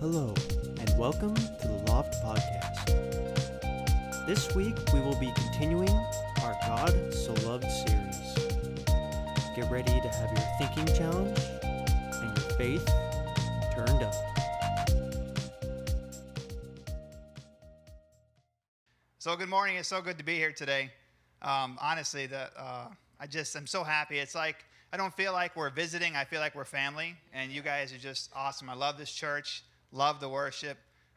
Hello, and welcome to the Loft Podcast. This week we will be continuing our God So Loved series. Get ready to have your thinking challenge and your faith turned up. So good morning. It's so good to be here today. Um, honestly, the uh, I just I'm so happy. It's like I don't feel like we're visiting. I feel like we're family, and you guys are just awesome. I love this church. Love the worship.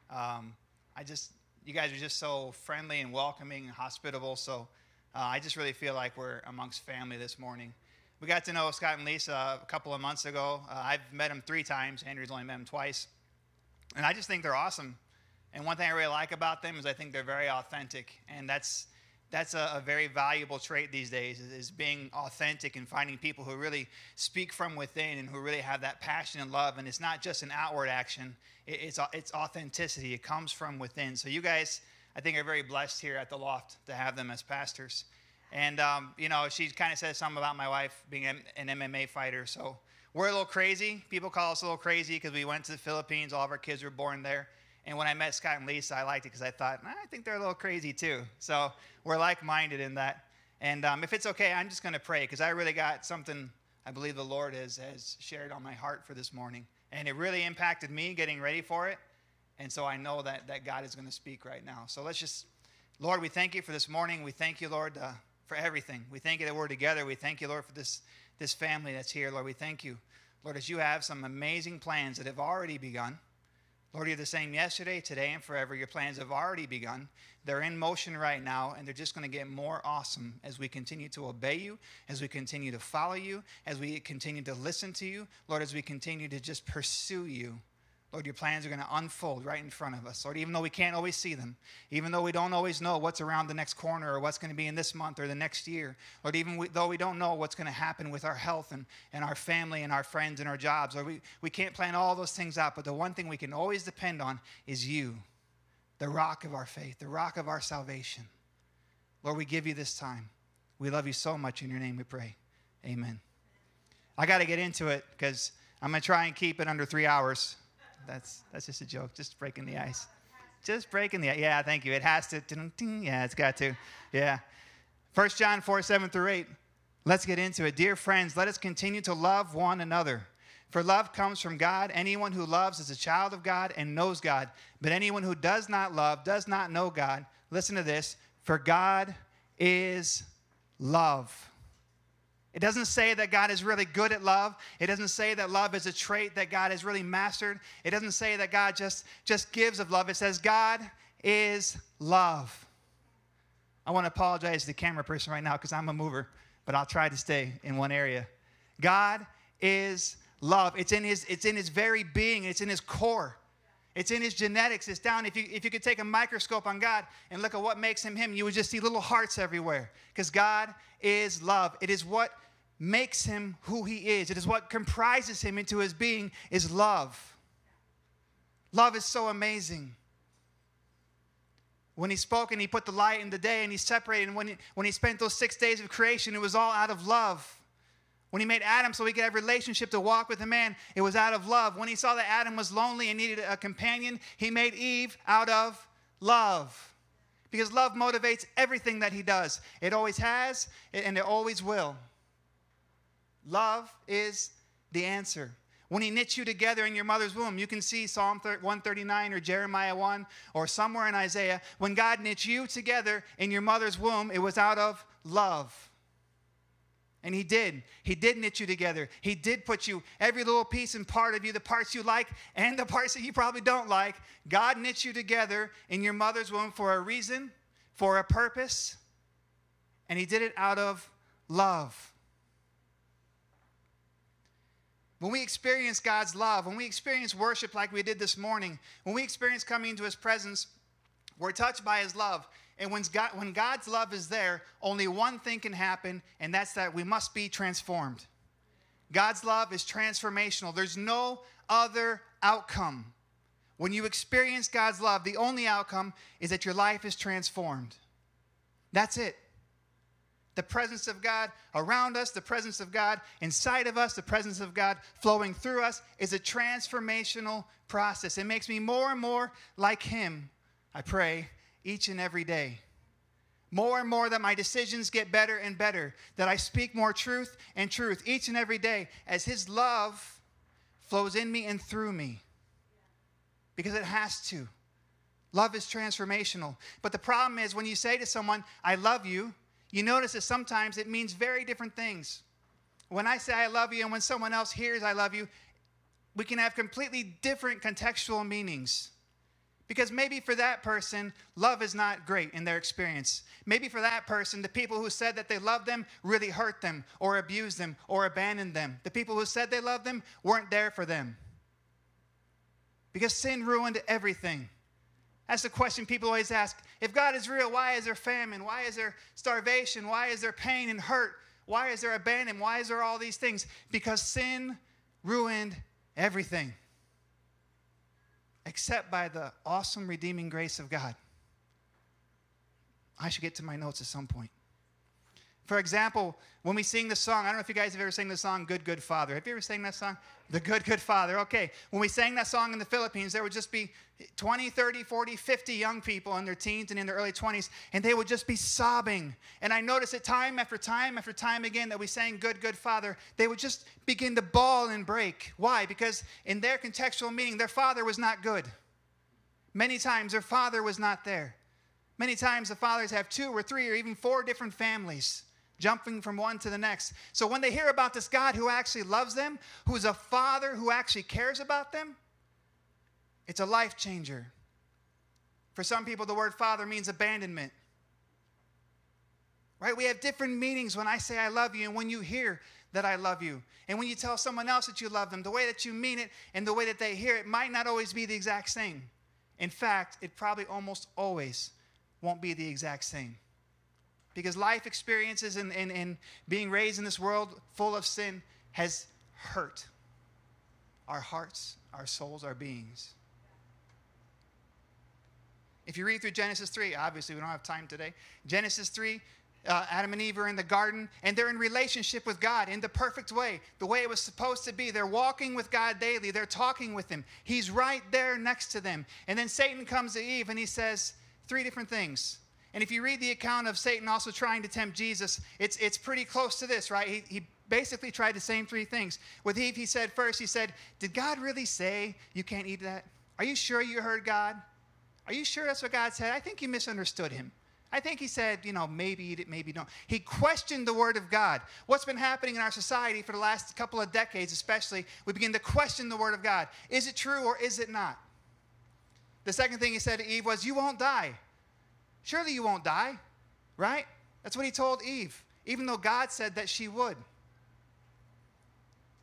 Um, I just you guys are just so friendly and welcoming and hospitable. So uh, I just really feel like we're amongst family this morning. We got to know Scott and Lisa a couple of months ago. Uh, I've met them three times. Andrea's only met them twice, and I just think they're awesome. And one thing I really like about them is I think they're very authentic, and that's that's a, a, very valuable trait these days is, is, being authentic and finding people who really speak from within and who really have that passion and love. And it's not just an outward action. It, it's, it's authenticity. It comes from within. So you guys i think are very blessed here at the loft to have them as pastors. And um, you know she kind of said something about my wife being an mma fighter. So we're a little crazy. People call us a little crazy because we went to the philippines. All of our kids were born there and when I met Scott and Lisa, I liked it because I thought, I think they're a little crazy too. So we're like minded in that. And um, if it's okay, I'm just going to pray because I really got something I believe the Lord has, has shared on my heart for this morning. And it really impacted me getting ready for it. And so I know that, that God is going to speak right now. So let's just, Lord, we thank you for this morning. We thank you, Lord, uh, for everything. We thank you that we're together. We thank you, Lord, for this, this family that's here. Lord, we thank you, Lord, as you have some amazing plans that have already begun. Lord, you're the same yesterday, today, and forever. Your plans have already begun. They're in motion right now, and they're just going to get more awesome as we continue to obey you, as we continue to follow you, as we continue to listen to you. Lord, as we continue to just pursue you. Lord, your plans are going to unfold right in front of us. Lord, even though we can't always see them, even though we don't always know what's around the next corner or what's going to be in this month or the next year, Lord, even we, though we don't know what's going to happen with our health and, and our family and our friends and our jobs, or we, we can't plan all those things out, but the one thing we can always depend on is you, the rock of our faith, the rock of our salvation. Lord, we give you this time. We love you so much. In your name we pray. Amen. I got to get into it because I'm going to try and keep it under three hours. That's that's just a joke. Just breaking the ice. Just breaking the ice. Yeah, thank you. It has to. Yeah, it's got to. Yeah. 1 John 4, 7 through 8. Let's get into it. Dear friends, let us continue to love one another. For love comes from God. Anyone who loves is a child of God and knows God. But anyone who does not love does not know God. Listen to this. For God is love. It doesn't say that God is really good at love. It doesn't say that love is a trait that God has really mastered. It doesn't say that God just, just gives of love. It says God is love. I want to apologize to the camera person right now because I'm a mover, but I'll try to stay in one area. God is love. It's in his, it's in his very being, it's in his core. It's in his genetics. It's down. If you, if you could take a microscope on God and look at what makes him him, you would just see little hearts everywhere. Because God is love. It is what makes him who he is. It is what comprises him into his being is love. Love is so amazing. When he spoke and he put the light in the day and he separated, and when he, when he spent those six days of creation, it was all out of love. When he made Adam so he could have relationship to walk with a man, it was out of love. When he saw that Adam was lonely and needed a companion, he made Eve out of love. Because love motivates everything that he does. It always has and it always will. Love is the answer. When he knit you together in your mother's womb, you can see Psalm 139 or Jeremiah 1 or somewhere in Isaiah. When God knit you together in your mother's womb, it was out of love. And he did. He did knit you together. He did put you, every little piece and part of you, the parts you like and the parts that you probably don't like. God knit you together in your mother's womb for a reason, for a purpose. And he did it out of love. When we experience God's love, when we experience worship like we did this morning, when we experience coming into his presence, we're touched by his love. And when, God, when God's love is there, only one thing can happen, and that's that we must be transformed. God's love is transformational. There's no other outcome. When you experience God's love, the only outcome is that your life is transformed. That's it. The presence of God around us, the presence of God inside of us, the presence of God flowing through us is a transformational process. It makes me more and more like Him, I pray, each and every day. More and more that my decisions get better and better, that I speak more truth and truth each and every day as His love flows in me and through me. Because it has to. Love is transformational. But the problem is when you say to someone, I love you, you notice that sometimes it means very different things. When I say I love you and when someone else hears I love you, we can have completely different contextual meanings. Because maybe for that person, love is not great in their experience. Maybe for that person, the people who said that they loved them really hurt them or abused them or abandoned them. The people who said they loved them weren't there for them. Because sin ruined everything. That's the question people always ask. If God is real, why is there famine? Why is there starvation? Why is there pain and hurt? Why is there abandonment? Why is there all these things? Because sin ruined everything. Except by the awesome redeeming grace of God. I should get to my notes at some point. For example, when we sing the song, I don't know if you guys have ever sang the song Good, Good Father. Have you ever sang that song? The Good, Good Father. Okay. When we sang that song in the Philippines, there would just be 20, 30, 40, 50 young people in their teens and in their early 20s, and they would just be sobbing. And I noticed it time after time after time again that we sang Good, Good Father, they would just begin to bawl and break. Why? Because in their contextual meaning, their father was not good. Many times their father was not there. Many times the fathers have two or three or even four different families jumping from one to the next. So when they hear about this God who actually loves them, who's a father who actually cares about them, it's a life changer. For some people, the word father means abandonment. Right? We have different meanings when I say I love you and when you hear that I love you. And when you tell someone else that you love them, the way that you mean it and the way that they hear it might not always be the exact same. In fact, it probably almost always won't be the exact same. Because life experiences and, and, and being raised in this world full of sin has hurt our hearts, our souls, our beings. If you read through Genesis 3, obviously we don't have time today. Genesis 3, uh, Adam and Eve are in the garden and they're in relationship with God in the perfect way, the way it was supposed to be. They're walking with God daily, they're talking with Him. He's right there next to them. And then Satan comes to Eve and he says three different things and if you read the account of Satan also trying to tempt Jesus, it's, it's pretty close to this, right? He, he basically tried the same three things. With Eve, he said first, he said, Did God really say you can't eat that? Are you sure you heard God? Are you sure that's what God said? I think you misunderstood him. I think he said, you know, maybe eat it, maybe don't. He questioned the word of God. What's been happening in our society for the last couple of decades, especially, we begin to question the word of God. Is it true or is it not? The second thing he said to Eve was, You won't die. Surely you won't die, right? That's what he told Eve, even though God said that she would.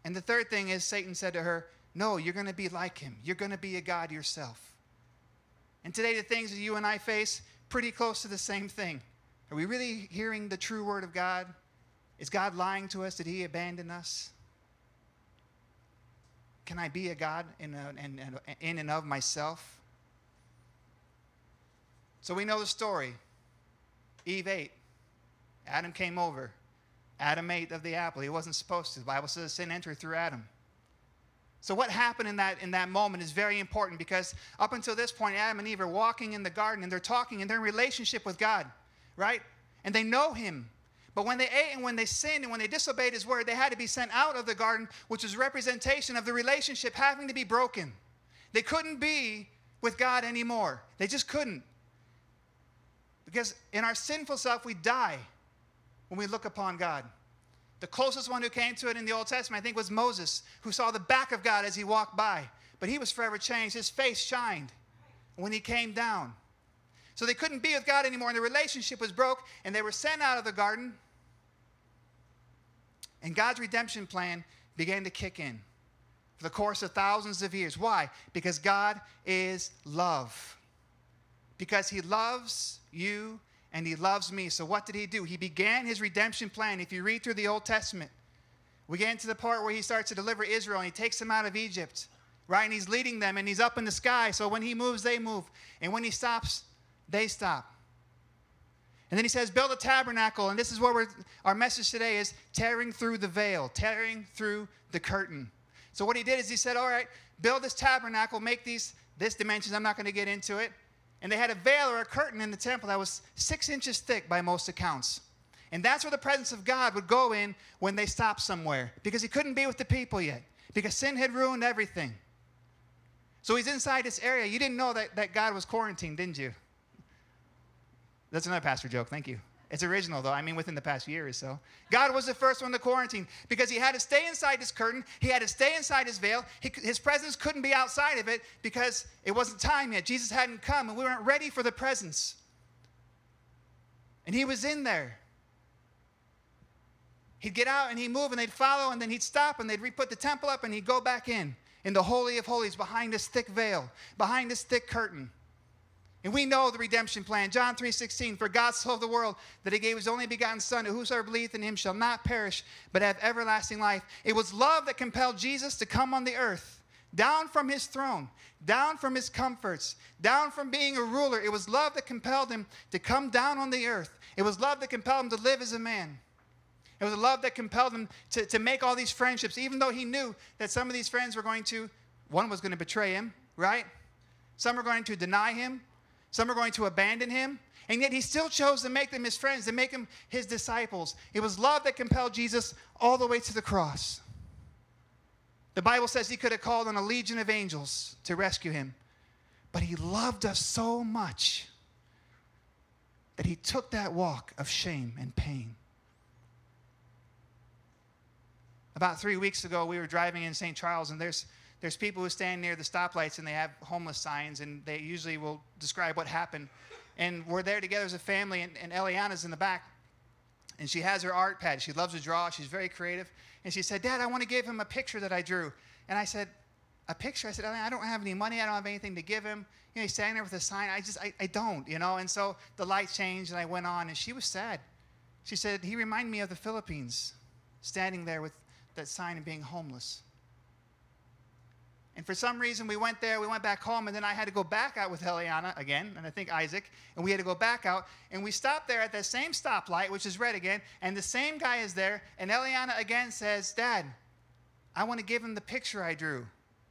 And the third thing is Satan said to her, No, you're going to be like him. You're going to be a God yourself. And today, the things that you and I face, pretty close to the same thing. Are we really hearing the true word of God? Is God lying to us? Did he abandon us? Can I be a God in, a, in, in and of myself? So we know the story. Eve ate. Adam came over. Adam ate of the apple. He wasn't supposed to. The Bible says sin entered through Adam. So what happened in that in that moment is very important because up until this point, Adam and Eve are walking in the garden and they're talking and they're in relationship with God, right? And they know Him. But when they ate and when they sinned and when they disobeyed His word, they had to be sent out of the garden, which was representation of the relationship having to be broken. They couldn't be with God anymore. They just couldn't. Because in our sinful self, we die when we look upon God. The closest one who came to it in the Old Testament, I think, was Moses, who saw the back of God as he walked by. But he was forever changed. His face shined when he came down. So they couldn't be with God anymore, and the relationship was broke, and they were sent out of the garden. And God's redemption plan began to kick in for the course of thousands of years. Why? Because God is love because he loves you and he loves me. So, what did he do? He began his redemption plan. If you read through the Old Testament, we get into the part where he starts to deliver Israel and he takes them out of Egypt, right? And he's leading them and he's up in the sky. So, when he moves, they move. And when he stops, they stop. And then he says, build a tabernacle. And this is we're, our message today is tearing through the veil, tearing through the curtain. So what he did is he said, all right, build this tabernacle, make these, this dimensions. I'm not going to get into it. And they had a veil or a curtain in the temple that was six inches thick by most accounts. And that's where the presence of God would go in when they stopped somewhere because he couldn't be with the people yet because sin had ruined everything. So he's inside this area. You didn't know that, that God was quarantined, didn't you? That's another pastor joke. Thank you. It's original, though. I mean, within the past year or so. God was the first one to quarantine because he had to stay inside this curtain. He had to stay inside his veil. He, his presence couldn't be outside of it because it wasn't time yet. Jesus hadn't come, and we weren't ready for the presence. And he was in there. He'd get out and he'd move and they'd follow, and then he'd stop and they'd re put the temple up and he'd go back in, in the Holy of Holies, behind this thick veil, behind this thick curtain. And we know the redemption plan. John 3:16, for God so loved the world that he gave his only begotten son, that whosoever believeth in him shall not perish, but have everlasting life. It was love that compelled Jesus to come on the earth, down from his throne, down from his comforts, down from being a ruler. It was love that compelled him to come down on the earth. It was love that compelled him to live as a man. It was love that compelled him to, to make all these friendships, even though he knew that some of these friends were going to, one was going to betray him, right? Some were going to deny him. Some are going to abandon him. And yet he still chose to make them his friends, to make them his disciples. It was love that compelled Jesus all the way to the cross. The Bible says he could have called on a legion of angels to rescue him. But he loved us so much that he took that walk of shame and pain. About three weeks ago, we were driving in St. Charles, and there's there's people who stand near the stoplights and they have homeless signs and they usually will describe what happened. And we're there together as a family, and, and Eliana's in the back. And she has her art pad. She loves to draw. She's very creative. And she said, Dad, I want to give him a picture that I drew. And I said, A picture? I said, I don't have any money. I don't have anything to give him. You know, he's standing there with a sign. I just, I, I don't, you know. And so the light changed and I went on, and she was sad. She said, He reminded me of the Philippines, standing there with that sign and being homeless. And for some reason, we went there, we went back home, and then I had to go back out with Eliana again, and I think Isaac, and we had to go back out. And we stopped there at that same stoplight, which is red again, and the same guy is there. And Eliana again says, Dad, I want to give him the picture I drew.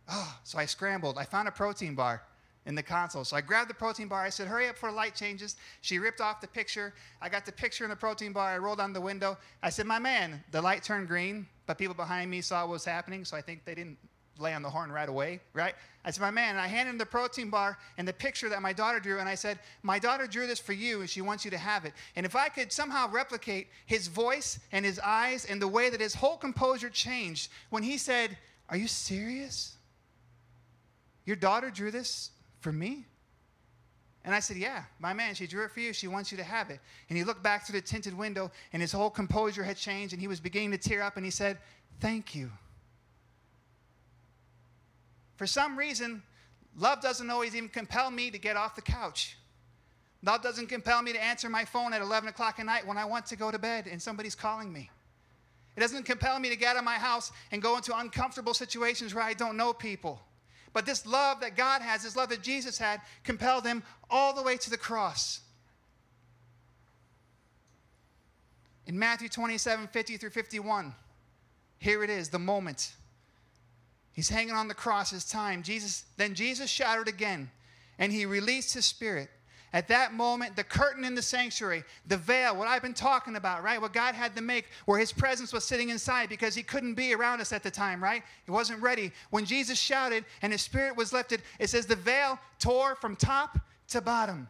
Oh, so I scrambled. I found a protein bar in the console. So I grabbed the protein bar. I said, Hurry up before light changes. She ripped off the picture. I got the picture in the protein bar. I rolled down the window. I said, My man, the light turned green, but people behind me saw what was happening, so I think they didn't lay on the horn right away, right? I said, my man, and I handed him the protein bar and the picture that my daughter drew, and I said, my daughter drew this for you, and she wants you to have it. And if I could somehow replicate his voice and his eyes and the way that his whole composure changed when he said, Are you serious? Your daughter drew this for me? And I said, Yeah, my man, she drew it for you. She wants you to have it. And he looked back through the tinted window, and his whole composure had changed, and he was beginning to tear up, and he said, Thank you. For some reason, love doesn't always even compel me to get off the couch. Love doesn't compel me to answer my phone at 11 o'clock at night when I want to go to bed and somebody's calling me. It doesn't compel me to get out of my house and go into uncomfortable situations where I don't know people. But this love that God has, this love that Jesus had, compelled him all the way to the cross. In Matthew 27 50 through 51, here it is, the moment. He's hanging on the cross his time. Jesus, then Jesus shouted again, and he released his spirit. At that moment, the curtain in the sanctuary, the veil, what I've been talking about, right? What God had to make, where his presence was sitting inside because he couldn't be around us at the time, right? He wasn't ready. When Jesus shouted and his spirit was lifted, it says the veil tore from top to bottom.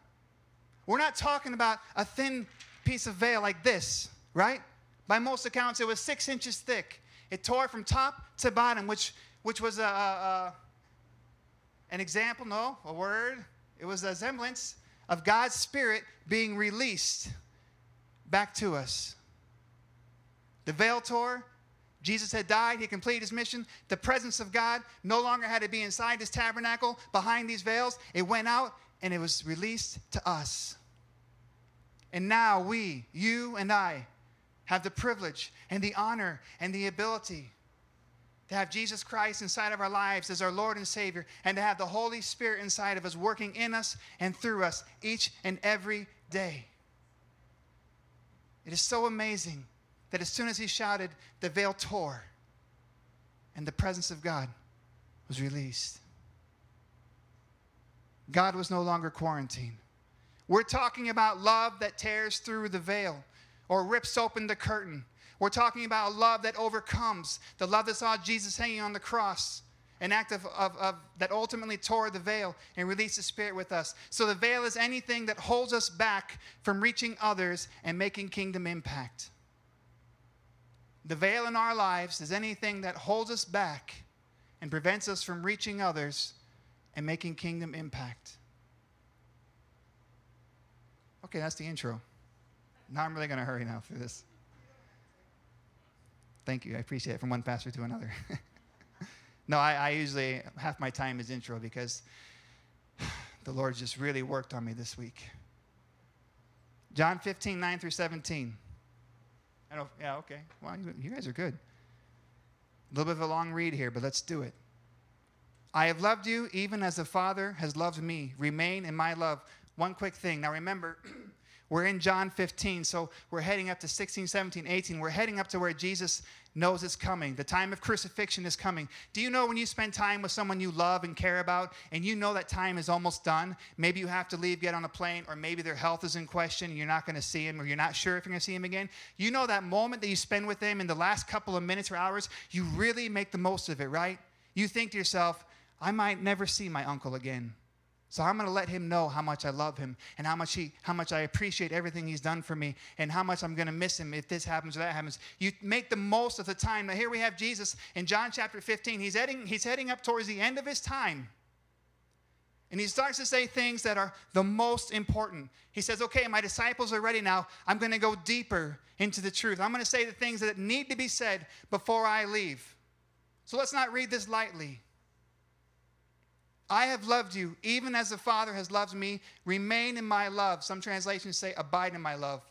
We're not talking about a thin piece of veil like this, right? By most accounts, it was six inches thick. It tore from top to bottom, which which was a, a, an example, no, a word. It was a semblance of God's Spirit being released back to us. The veil tore. Jesus had died. He completed his mission. The presence of God no longer had to be inside this tabernacle behind these veils. It went out and it was released to us. And now we, you and I, have the privilege and the honor and the ability to have Jesus Christ inside of our lives as our Lord and Savior, and to have the Holy Spirit inside of us working in us and through us each and every day. It is so amazing that as soon as he shouted, the veil tore and the presence of God was released. God was no longer quarantined. We're talking about love that tears through the veil or rips open the curtain. We're talking about a love that overcomes, the love that saw Jesus hanging on the cross, an act of, of, of, that ultimately tore the veil and released the Spirit with us. So the veil is anything that holds us back from reaching others and making kingdom impact. The veil in our lives is anything that holds us back and prevents us from reaching others and making kingdom impact. Okay, that's the intro. Now I'm really going to hurry now through this. Thank you. I appreciate it from one pastor to another. no, I, I, usually, half my time is intro because the Lord just really worked on me this week. John 15, 9 through 17. I don't, yeah, okay. Well, you, you guys are good. A little bit of a long read here, but let's do it. I have loved you even as the Father has loved me. Remain in my love. One quick thing. Now remember, we're in John 15, so we're heading up to 16, 17, 18. We're heading up to where Jesus knows it's coming. The time of crucifixion is coming. Do you know when you spend time with someone you love and care about, and you know that time is almost done? Maybe you have to leave, get on a plane, or maybe their health is in question, and you're not going to see them, or you're not sure if you're going to see them again. You know that moment that you spend with them in the last couple of minutes or hours, you really make the most of it, right? You think to yourself, I might never see my uncle again. So I'm going to let him know how much I love him and how much he how much I appreciate everything he's done for me and how much I'm going to miss him if this happens or that happens. You make the most of the time. Now here we have Jesus in John chapter 15. He's heading he's heading up towards the end of his time. And he starts to say things that are the most important. He says, "Okay, my disciples are ready now. I'm going to go deeper into the truth. I'm going to say the things that need to be said before I leave." So let's not read this lightly. I have loved you, even as the Father has loved me. Remain in my love. Some translations say, abide in my love.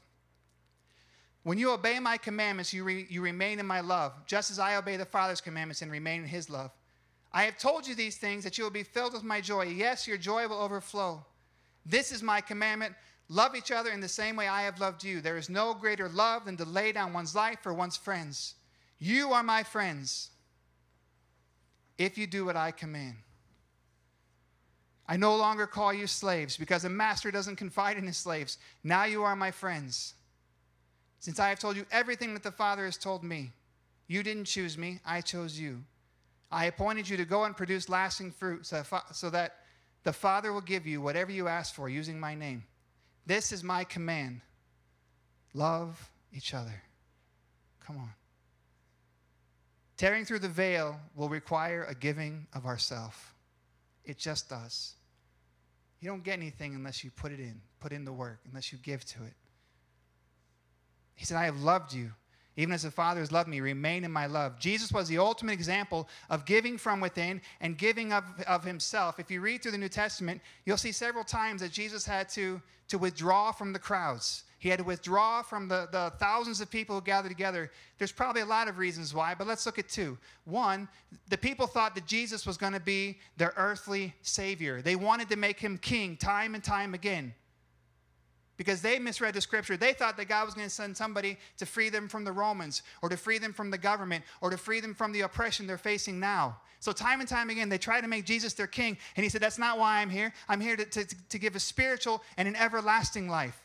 When you obey my commandments, you, re- you remain in my love, just as I obey the Father's commandments and remain in his love. I have told you these things that you will be filled with my joy. Yes, your joy will overflow. This is my commandment love each other in the same way I have loved you. There is no greater love than to lay down one's life for one's friends. You are my friends if you do what I command. I no longer call you slaves because a master doesn't confide in his slaves. Now you are my friends. Since I have told you everything that the Father has told me, you didn't choose me, I chose you. I appointed you to go and produce lasting fruit so, that the Father will give you whatever you ask for using my name. This is my command love each other. Come on. Tearing through the veil will require a giving of ourself. It just does. You don't get anything unless you put it in, put in the work, unless you give to it. He said, I have loved you. Even as the Father has loved me, remain in my love. Jesus was the ultimate example of giving from within and giving of, of himself. If you read through the New Testament, you'll see several times that Jesus had to, to withdraw from the crowds. He had to withdraw from the, the thousands of people who gathered together. There's probably a lot of reasons why, but let's look at two. One, the people thought that Jesus was going to be their earthly savior. They wanted to make him king time and time again because they misread the scripture. They thought that God was going to send somebody to free them from the Romans or to free them from the government or to free them from the oppression they're facing now. So, time and time again, they try to make Jesus their king. And he said, That's not why I'm here. I'm here to, to, to give a spiritual and an everlasting life.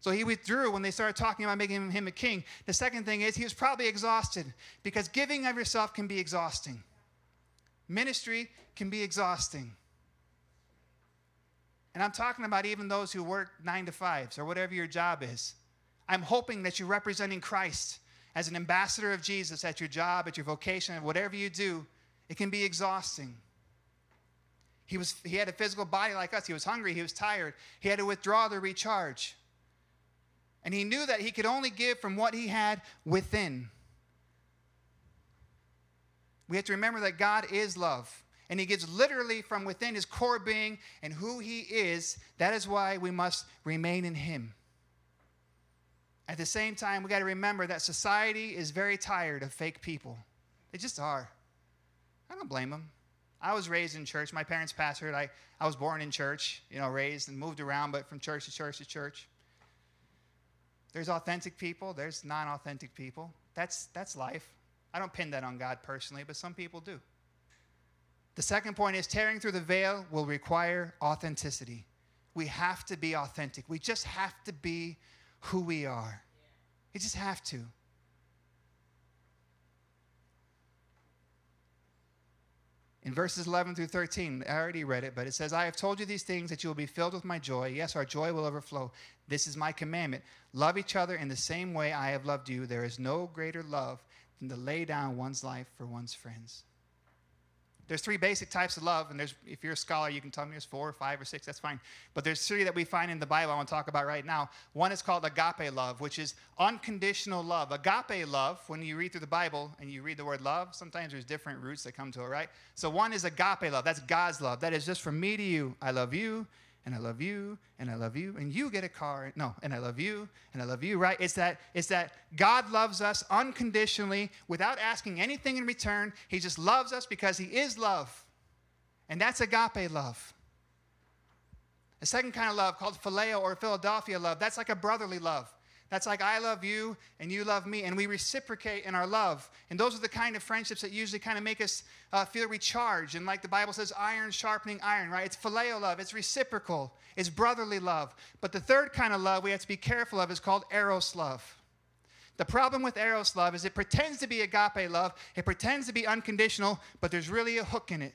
So he withdrew when they started talking about making him a king. The second thing is he was probably exhausted because giving of yourself can be exhausting. Ministry can be exhausting. And I'm talking about even those who work nine to fives or whatever your job is. I'm hoping that you're representing Christ as an ambassador of Jesus at your job, at your vocation, at whatever you do. It can be exhausting. He, was, he had a physical body like us. He was hungry. He was tired. He had to withdraw to recharge. And he knew that he could only give from what he had within. We have to remember that God is love. And he gives literally from within his core being and who he is. That is why we must remain in him. At the same time, we got to remember that society is very tired of fake people. They just are. I don't blame them. I was raised in church. My parents pastored. I, I was born in church, you know, raised and moved around, but from church to church to church. There's authentic people, there's non authentic people. That's, that's life. I don't pin that on God personally, but some people do. The second point is tearing through the veil will require authenticity. We have to be authentic. We just have to be who we are. We just have to. In verses 11 through 13, I already read it, but it says, I have told you these things that you will be filled with my joy. Yes, our joy will overflow. This is my commandment. Love each other in the same way I have loved you. There is no greater love than to lay down one's life for one's friends. There's three basic types of love, and there's if you're a scholar, you can tell me there's four or five or six, that's fine. But there's three that we find in the Bible I want to talk about right now. One is called agape love, which is unconditional love. Agape love, when you read through the Bible and you read the word love, sometimes there's different roots that come to it, right? So one is agape love, that's God's love. That is just from me to you. I love you, and I love you, and I love you, and you get a car. No, and I love you, and I love you, right? It's that, it's that God loves us unconditionally without asking anything in return. He just loves us because He is love. And that's agape love. A second kind of love, called phileo or Philadelphia love, that's like a brotherly love. That's like I love you and you love me, and we reciprocate in our love. And those are the kind of friendships that usually kind of make us uh, feel recharged. And like the Bible says, iron sharpening iron, right? It's phileo love, it's reciprocal, it's brotherly love. But the third kind of love we have to be careful of is called eros love. The problem with eros love is it pretends to be agape love, it pretends to be unconditional, but there's really a hook in it.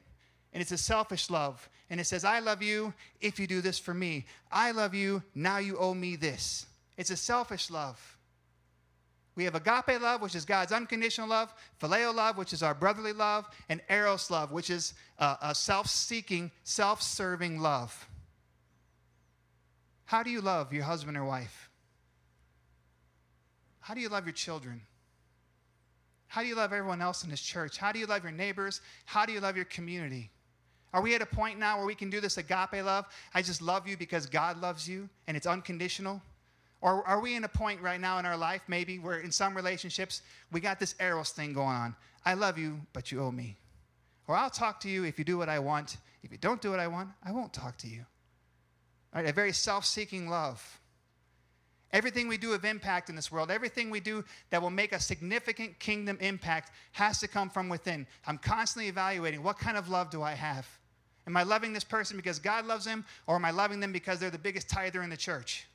And it's a selfish love. And it says, I love you if you do this for me. I love you, now you owe me this. It's a selfish love. We have agape love, which is God's unconditional love, phileo love, which is our brotherly love, and eros love, which is uh, a, a self seeking, self serving love. How do you love your husband or wife? How do you love your children? How do you love everyone else in this church? How do you love your neighbors? How do you love your community? Are we at a point now where we can do this agape love? I just love you because God loves you and it's unconditional? Or are we in a point right now in our life, maybe, where in some relationships we got this eros thing going on? I love you, but you owe me. Or I'll talk to you if you do what I want. If you don't do what I want, I won't talk to you. All right, a very self seeking love. Everything we do of impact in this world, everything we do that will make a significant kingdom impact has to come from within. I'm constantly evaluating what kind of love do I have? Am I loving this person because God loves them, or am I loving them because they're the biggest tither in the church?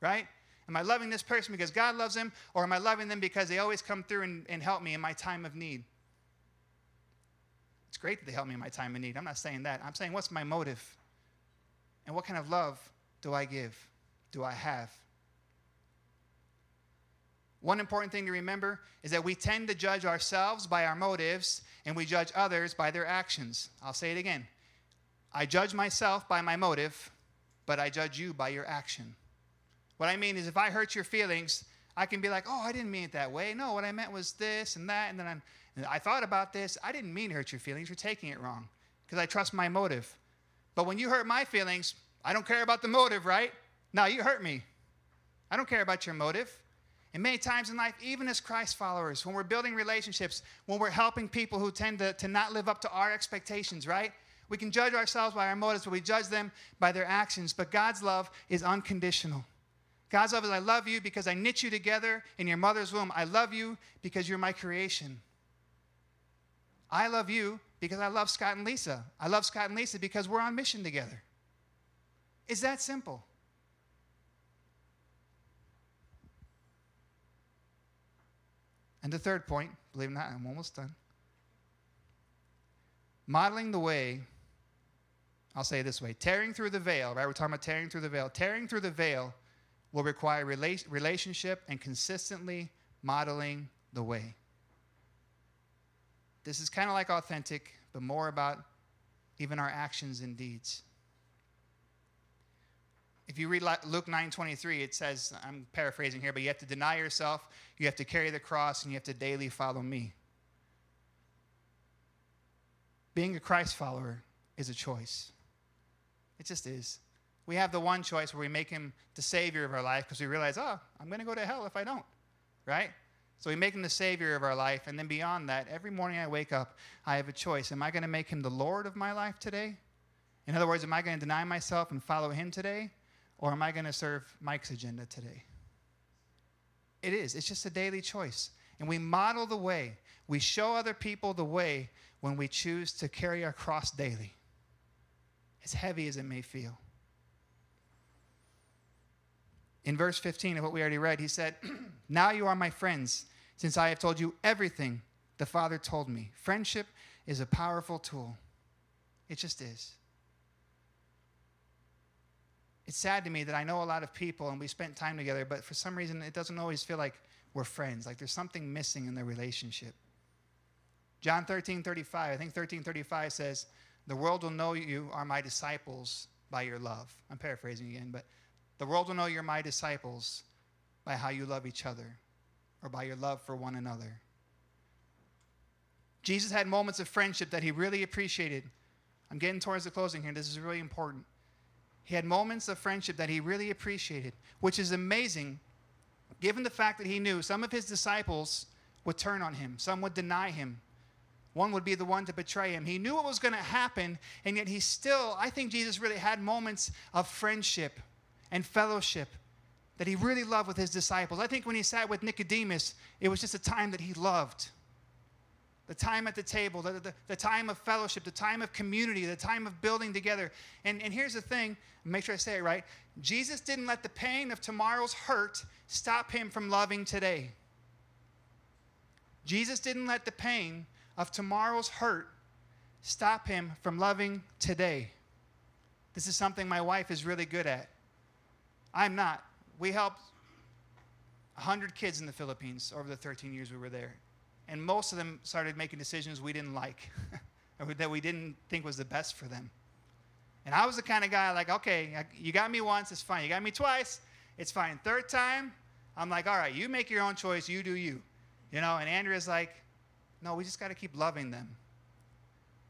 Right? Am I loving this person because God loves them, or am I loving them because they always come through and, and help me in my time of need? It's great that they help me in my time of need. I'm not saying that. I'm saying, what's my motive? And what kind of love do I give? Do I have? One important thing to remember is that we tend to judge ourselves by our motives and we judge others by their actions. I'll say it again. I judge myself by my motive, but I judge you by your action. What I mean is, if I hurt your feelings, I can be like, oh, I didn't mean it that way. No, what I meant was this and that. And then I'm, and I thought about this. I didn't mean to hurt your feelings. You're taking it wrong because I trust my motive. But when you hurt my feelings, I don't care about the motive, right? Now you hurt me. I don't care about your motive. And many times in life, even as Christ followers, when we're building relationships, when we're helping people who tend to, to not live up to our expectations, right? We can judge ourselves by our motives, but we judge them by their actions. But God's love is unconditional. God's love is I love you because I knit you together in your mother's womb. I love you because you're my creation. I love you because I love Scott and Lisa. I love Scott and Lisa because we're on mission together. It's that simple. And the third point, believe it or not, I'm almost done. Modeling the way, I'll say it this way tearing through the veil, right? We're talking about tearing through the veil. Tearing through the veil will require rela- relationship and consistently modeling the way. This is kind of like authentic, but more about even our actions and deeds. If you read Luke 9:23, it says, I'm paraphrasing here, but you have to deny yourself, you have to carry the cross, and you have to daily follow me. Being a Christ follower is a choice. It just is. We have the one choice where we make him the savior of our life because we realize, oh, I'm going to go to hell if I don't, right? So we make him the savior of our life. And then beyond that, every morning I wake up, I have a choice. Am I going to make him the Lord of my life today? In other words, am I going to deny myself and follow him today? Or am I going to serve Mike's agenda today? It is. It's just a daily choice. And we model the way. We show other people the way when we choose to carry our cross daily, as heavy as it may feel. In verse 15 of what we already read, he said, Now you are my friends, since I have told you everything the Father told me. Friendship is a powerful tool. It just is. It's sad to me that I know a lot of people and we spent time together, but for some reason it doesn't always feel like we're friends. Like there's something missing in the relationship. John 13, 35, I think 13, 35 says, The world will know you are my disciples by your love. I'm paraphrasing again, but the world will know you're my disciples by how you love each other or by your love for one another. Jesus had moments of friendship that he really appreciated. I'm getting towards the closing here. This is really important. He had moments of friendship that he really appreciated, which is amazing given the fact that he knew some of his disciples would turn on him, some would deny him. One would be the one to betray him. He knew what was going to happen, and yet he still, I think Jesus really had moments of friendship and fellowship that he really loved with his disciples. I think when he sat with Nicodemus, it was just a time that he loved the time at the table, the, the, the, time of fellowship, the time of community, the time of building together. And, and here's the thing make sure I say it right. Jesus didn't let the pain of tomorrow's hurt stop him from loving today. Jesus didn't let the pain of tomorrow's hurt stop him from loving today. This is something my wife is really good at. I'm not. We helped 100 kids in the Philippines over the 13 years we were there and most of them started making decisions we didn't like or that we didn't think was the best for them. And I was the kind of guy like, okay, you got me once, it's fine. You got me twice, it's fine. Third time, I'm like, all right, you make your own choice, you do you. You know, and Andrea's like, no, we just got to keep loving them.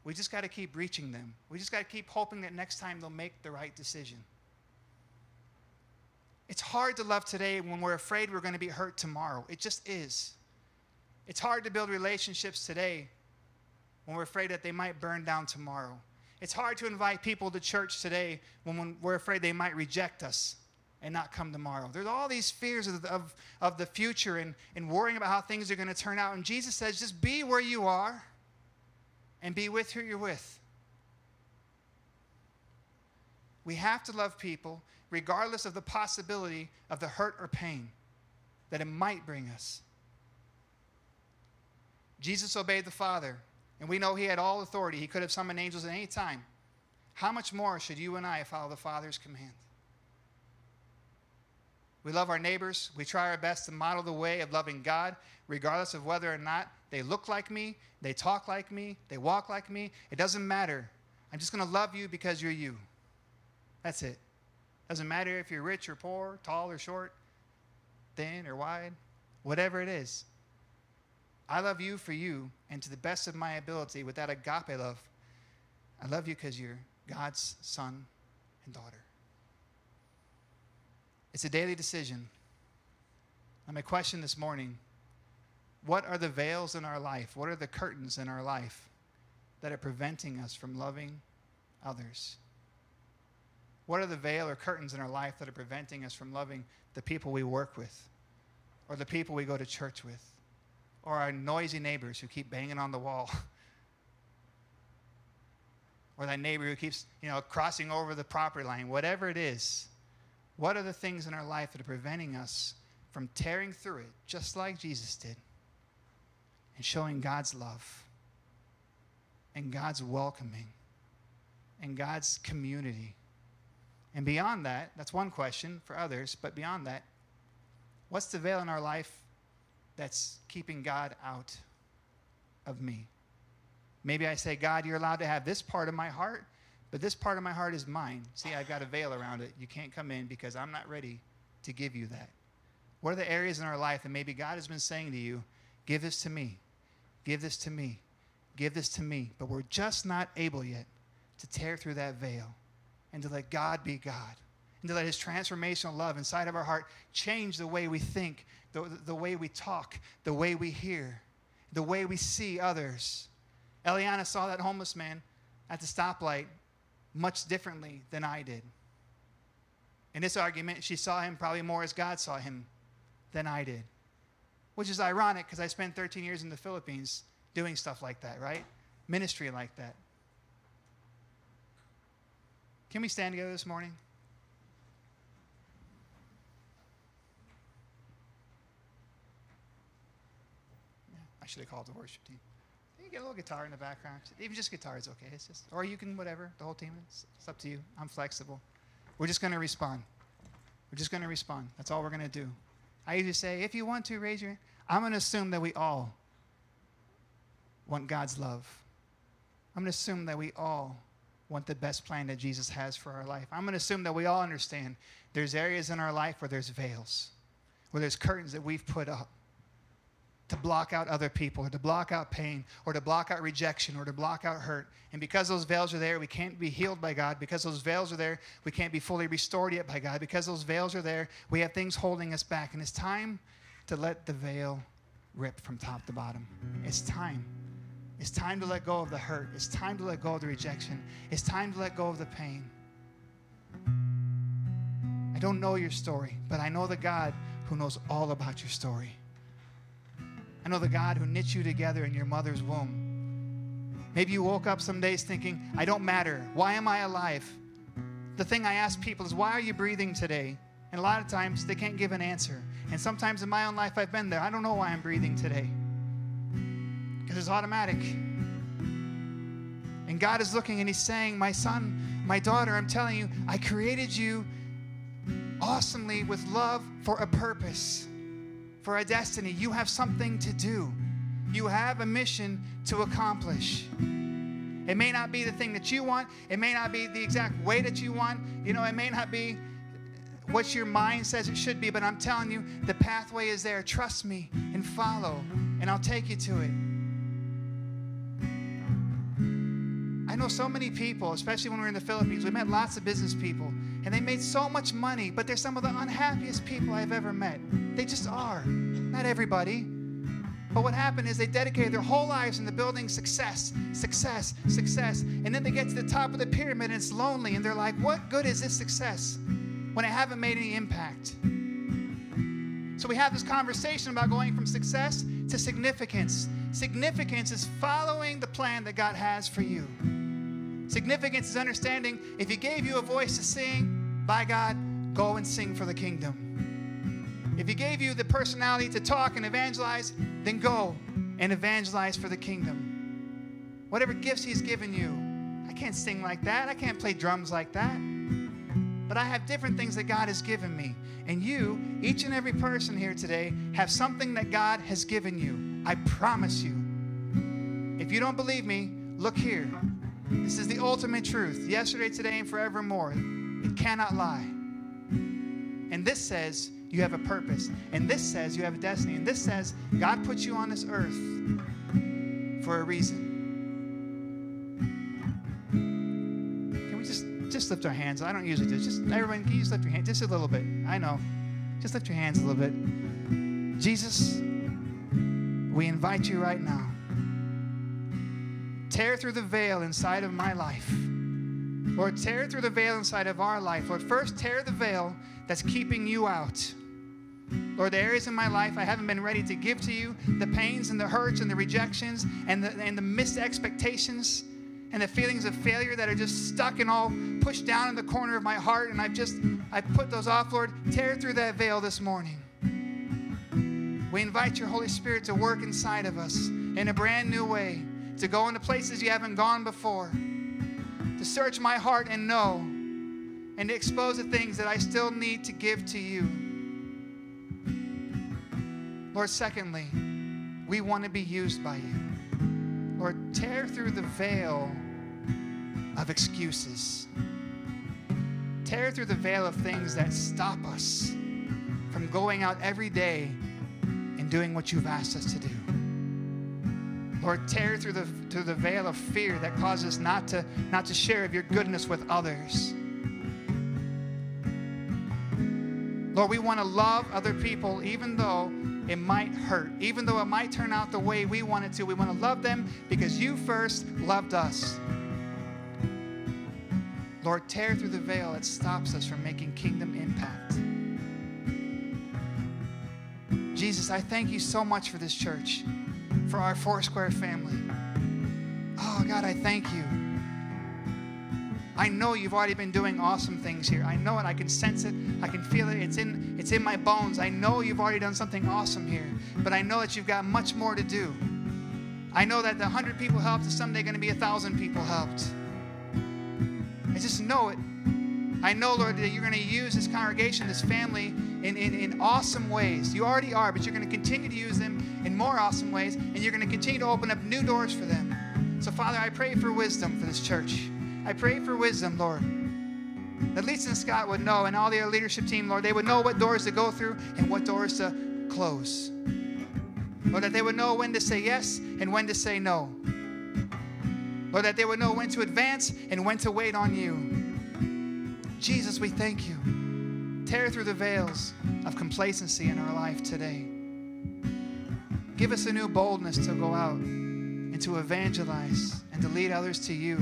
We just got to keep reaching them. We just got to keep hoping that next time they'll make the right decision. It's hard to love today when we're afraid we're going to be hurt tomorrow. It just is. It's hard to build relationships today when we're afraid that they might burn down tomorrow. It's hard to invite people to church today when we're afraid they might reject us and not come tomorrow. There's all these fears of, of, of the future and, and worrying about how things are going to turn out. And Jesus says, just be where you are and be with who you're with. We have to love people regardless of the possibility of the hurt or pain that it might bring us. Jesus obeyed the Father, and we know he had all authority. He could have summoned angels at any time. How much more should you and I follow the Father's command? We love our neighbors. We try our best to model the way of loving God, regardless of whether or not they look like me, they talk like me, they walk like me. It doesn't matter. I'm just going to love you because you're you. That's it. Doesn't matter if you're rich or poor, tall or short, thin or wide, whatever it is. I love you for you and to the best of my ability with that agape love. I love you because you're God's son and daughter. It's a daily decision. And my question this morning what are the veils in our life? What are the curtains in our life that are preventing us from loving others? What are the veil or curtains in our life that are preventing us from loving the people we work with or the people we go to church with? or our noisy neighbors who keep banging on the wall. or that neighbor who keeps, you know, crossing over the property line, whatever it is. What are the things in our life that are preventing us from tearing through it, just like Jesus did, and showing God's love, and God's welcoming, and God's community? And beyond that, that's one question for others, but beyond that, what's the veil in our life that's keeping God out of me. Maybe I say, God, you're allowed to have this part of my heart, but this part of my heart is mine. See, I've got a veil around it. You can't come in because I'm not ready to give you that. What are the areas in our life that maybe God has been saying to you, give this to me, give this to me, give this to me, but we're just not able yet to tear through that veil and to let God be God and to let His transformational love inside of our heart change the way we think, the, the way we talk, the way we hear, the way we see others. Eliana saw that homeless man at the stoplight much differently than I did. In this argument, she saw him probably more as God saw him than I did. which is ironic because I spent 13 years in the Philippines doing stuff like that, right? Ministry like that. Can we stand together this morning? I should have called the worship team. You get a little guitar in the background. Even just guitar is okay. It's just, or you can whatever. The whole team. It's, it's up to you. I'm flexible. We're just going to respond. We're just going to respond. That's all we're going to do. I usually say, if you want to raise your, I'm going to assume that we all want God's love. I'm going to assume that we all want the best plan that Jesus has for our life. I'm going to assume that we all understand there's areas in our life where there's veils, where there's curtains that we've put up to block out other people, or to block out pain, or to block out rejection, or to block out hurt. And because those veils are there, we can't be healed by God. Because those veils are there, we can't be fully restored yet by God. Because those veils are there, we have things holding us back. And it's time to let the veil rip from top to bottom. It's time. It's time to let go of the hurt. It's time to let go of the rejection. It's time to let go of the pain. I don't know your story, but I know the God who knows all about your story. I know the God who knit you together in your mother's womb. Maybe you woke up some days thinking, I don't matter. Why am I alive? The thing I ask people is, why are you breathing today? And a lot of times they can't give an answer. And sometimes in my own life, I've been there. I don't know why I'm breathing today because it's automatic. And God is looking and He's saying, My son, my daughter, I'm telling you, I created you awesomely with love for a purpose for a destiny. You have something to do, you have a mission to accomplish. It may not be the thing that you want, it may not be the exact way that you want, you know, it may not be what your mind says it should be, but I'm telling you, the pathway is there. Trust me and follow, and I'll take you to it. Know so many people, especially when we are in the Philippines, we met lots of business people, and they made so much money, but they're some of the unhappiest people I've ever met. They just are. Not everybody. But what happened is they dedicated their whole lives into building success, success, success. And then they get to the top of the pyramid and it's lonely, and they're like, what good is this success when I haven't made any impact? So we have this conversation about going from success to significance. Significance is following the plan that God has for you. Significance is understanding if He gave you a voice to sing, by God, go and sing for the kingdom. If He gave you the personality to talk and evangelize, then go and evangelize for the kingdom. Whatever gifts He's given you, I can't sing like that. I can't play drums like that. But I have different things that God has given me. And you, each and every person here today, have something that God has given you. I promise you. If you don't believe me, look here. This is the ultimate truth yesterday, today, and forevermore. It cannot lie. And this says you have a purpose. And this says you have a destiny. And this says God put you on this earth for a reason. Can we just just lift our hands? I don't usually do. Just everyone, can you just lift your hands just a little bit? I know. Just lift your hands a little bit. Jesus, we invite you right now tear through the veil inside of my life. Lord, tear through the veil inside of our life. Lord, first tear the veil that's keeping you out. Lord, the areas in my life I haven't been ready to give to you, the pains and the hurts and the rejections and the, and the missed expectations and the feelings of failure that are just stuck and all pushed down in the corner of my heart. And I've just, I've put those off, Lord. Tear through that veil this morning. We invite your Holy Spirit to work inside of us in a brand new way to go into places you haven't gone before, to search my heart and know, and to expose the things that I still need to give to you. Lord, secondly, we want to be used by you. Lord, tear through the veil of excuses. Tear through the veil of things that stop us from going out every day and doing what you've asked us to do. Lord, tear through the, through the veil of fear that causes not to, not to share of your goodness with others. Lord, we want to love other people even though it might hurt, even though it might turn out the way we want it to. We want to love them because you first loved us. Lord, tear through the veil that stops us from making kingdom impact. Jesus, I thank you so much for this church, for our Foursquare family. Oh, God, I thank you. I know you've already been doing awesome things here. I know it. I can sense it. I can feel it. It's in it's in my bones. I know you've already done something awesome here. But I know that you've got much more to do. I know that the 100 people helped is someday going to be a 1,000 people helped. I just know it. I know, Lord, that you're going to use this congregation, this family, in, in, in awesome ways. You already are, but you're going to continue to use them in more awesome ways, and you're going to continue to open up new doors for them. So, Father, I pray for wisdom for this church. I pray for wisdom, Lord. That Lisa and Scott would know, and all the leadership team, Lord, they would know what doors to go through and what doors to close. Lord, that they would know when to say yes and when to say no. Lord, that they would know when to advance and when to wait on you. Jesus, we thank you. Tear through the veils of complacency in our life today. Give us a new boldness to go out and to evangelize and to lead others to you.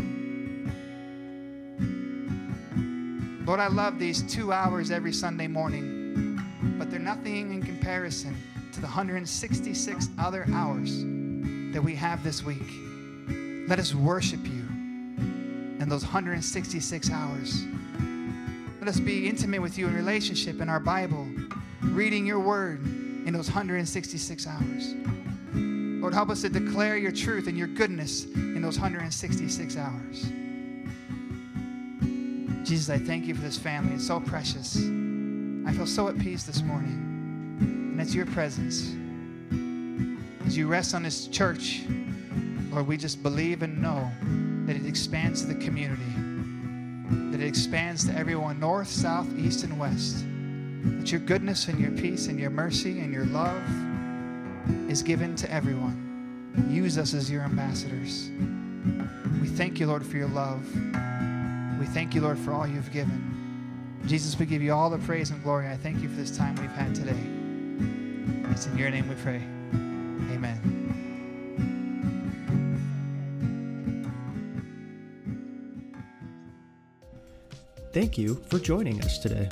Lord, I love these two hours every Sunday morning, but they're nothing in comparison to the 166 other hours that we have this week. Let us worship you in those 166 hours. Let us be intimate with you in relationship in our Bible, reading your word in those 166 hours. Lord, help us to declare your truth and your goodness in those 166 hours. Jesus, I thank you for this family. It's so precious. I feel so at peace this morning. And it's your presence. As you rest on this church, Lord, we just believe and know that it expands the community it expands to everyone, north, south, east, and west. That your goodness and your peace and your mercy and your love is given to everyone. Use us as your ambassadors. We thank you, Lord, for your love. We thank you, Lord, for all you've given. Jesus, we give you all the praise and glory. I thank you for this time we've had today. It's in your name we pray. Thank you for joining us today.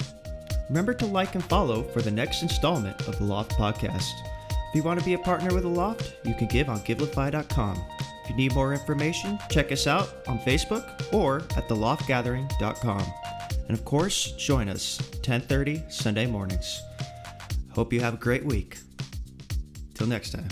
Remember to like and follow for the next installment of the Loft Podcast. If you want to be a partner with the Loft, you can give on givelify.com. If you need more information, check us out on Facebook or at theloftgathering.com. And of course, join us 10:30 Sunday mornings. Hope you have a great week. Till next time.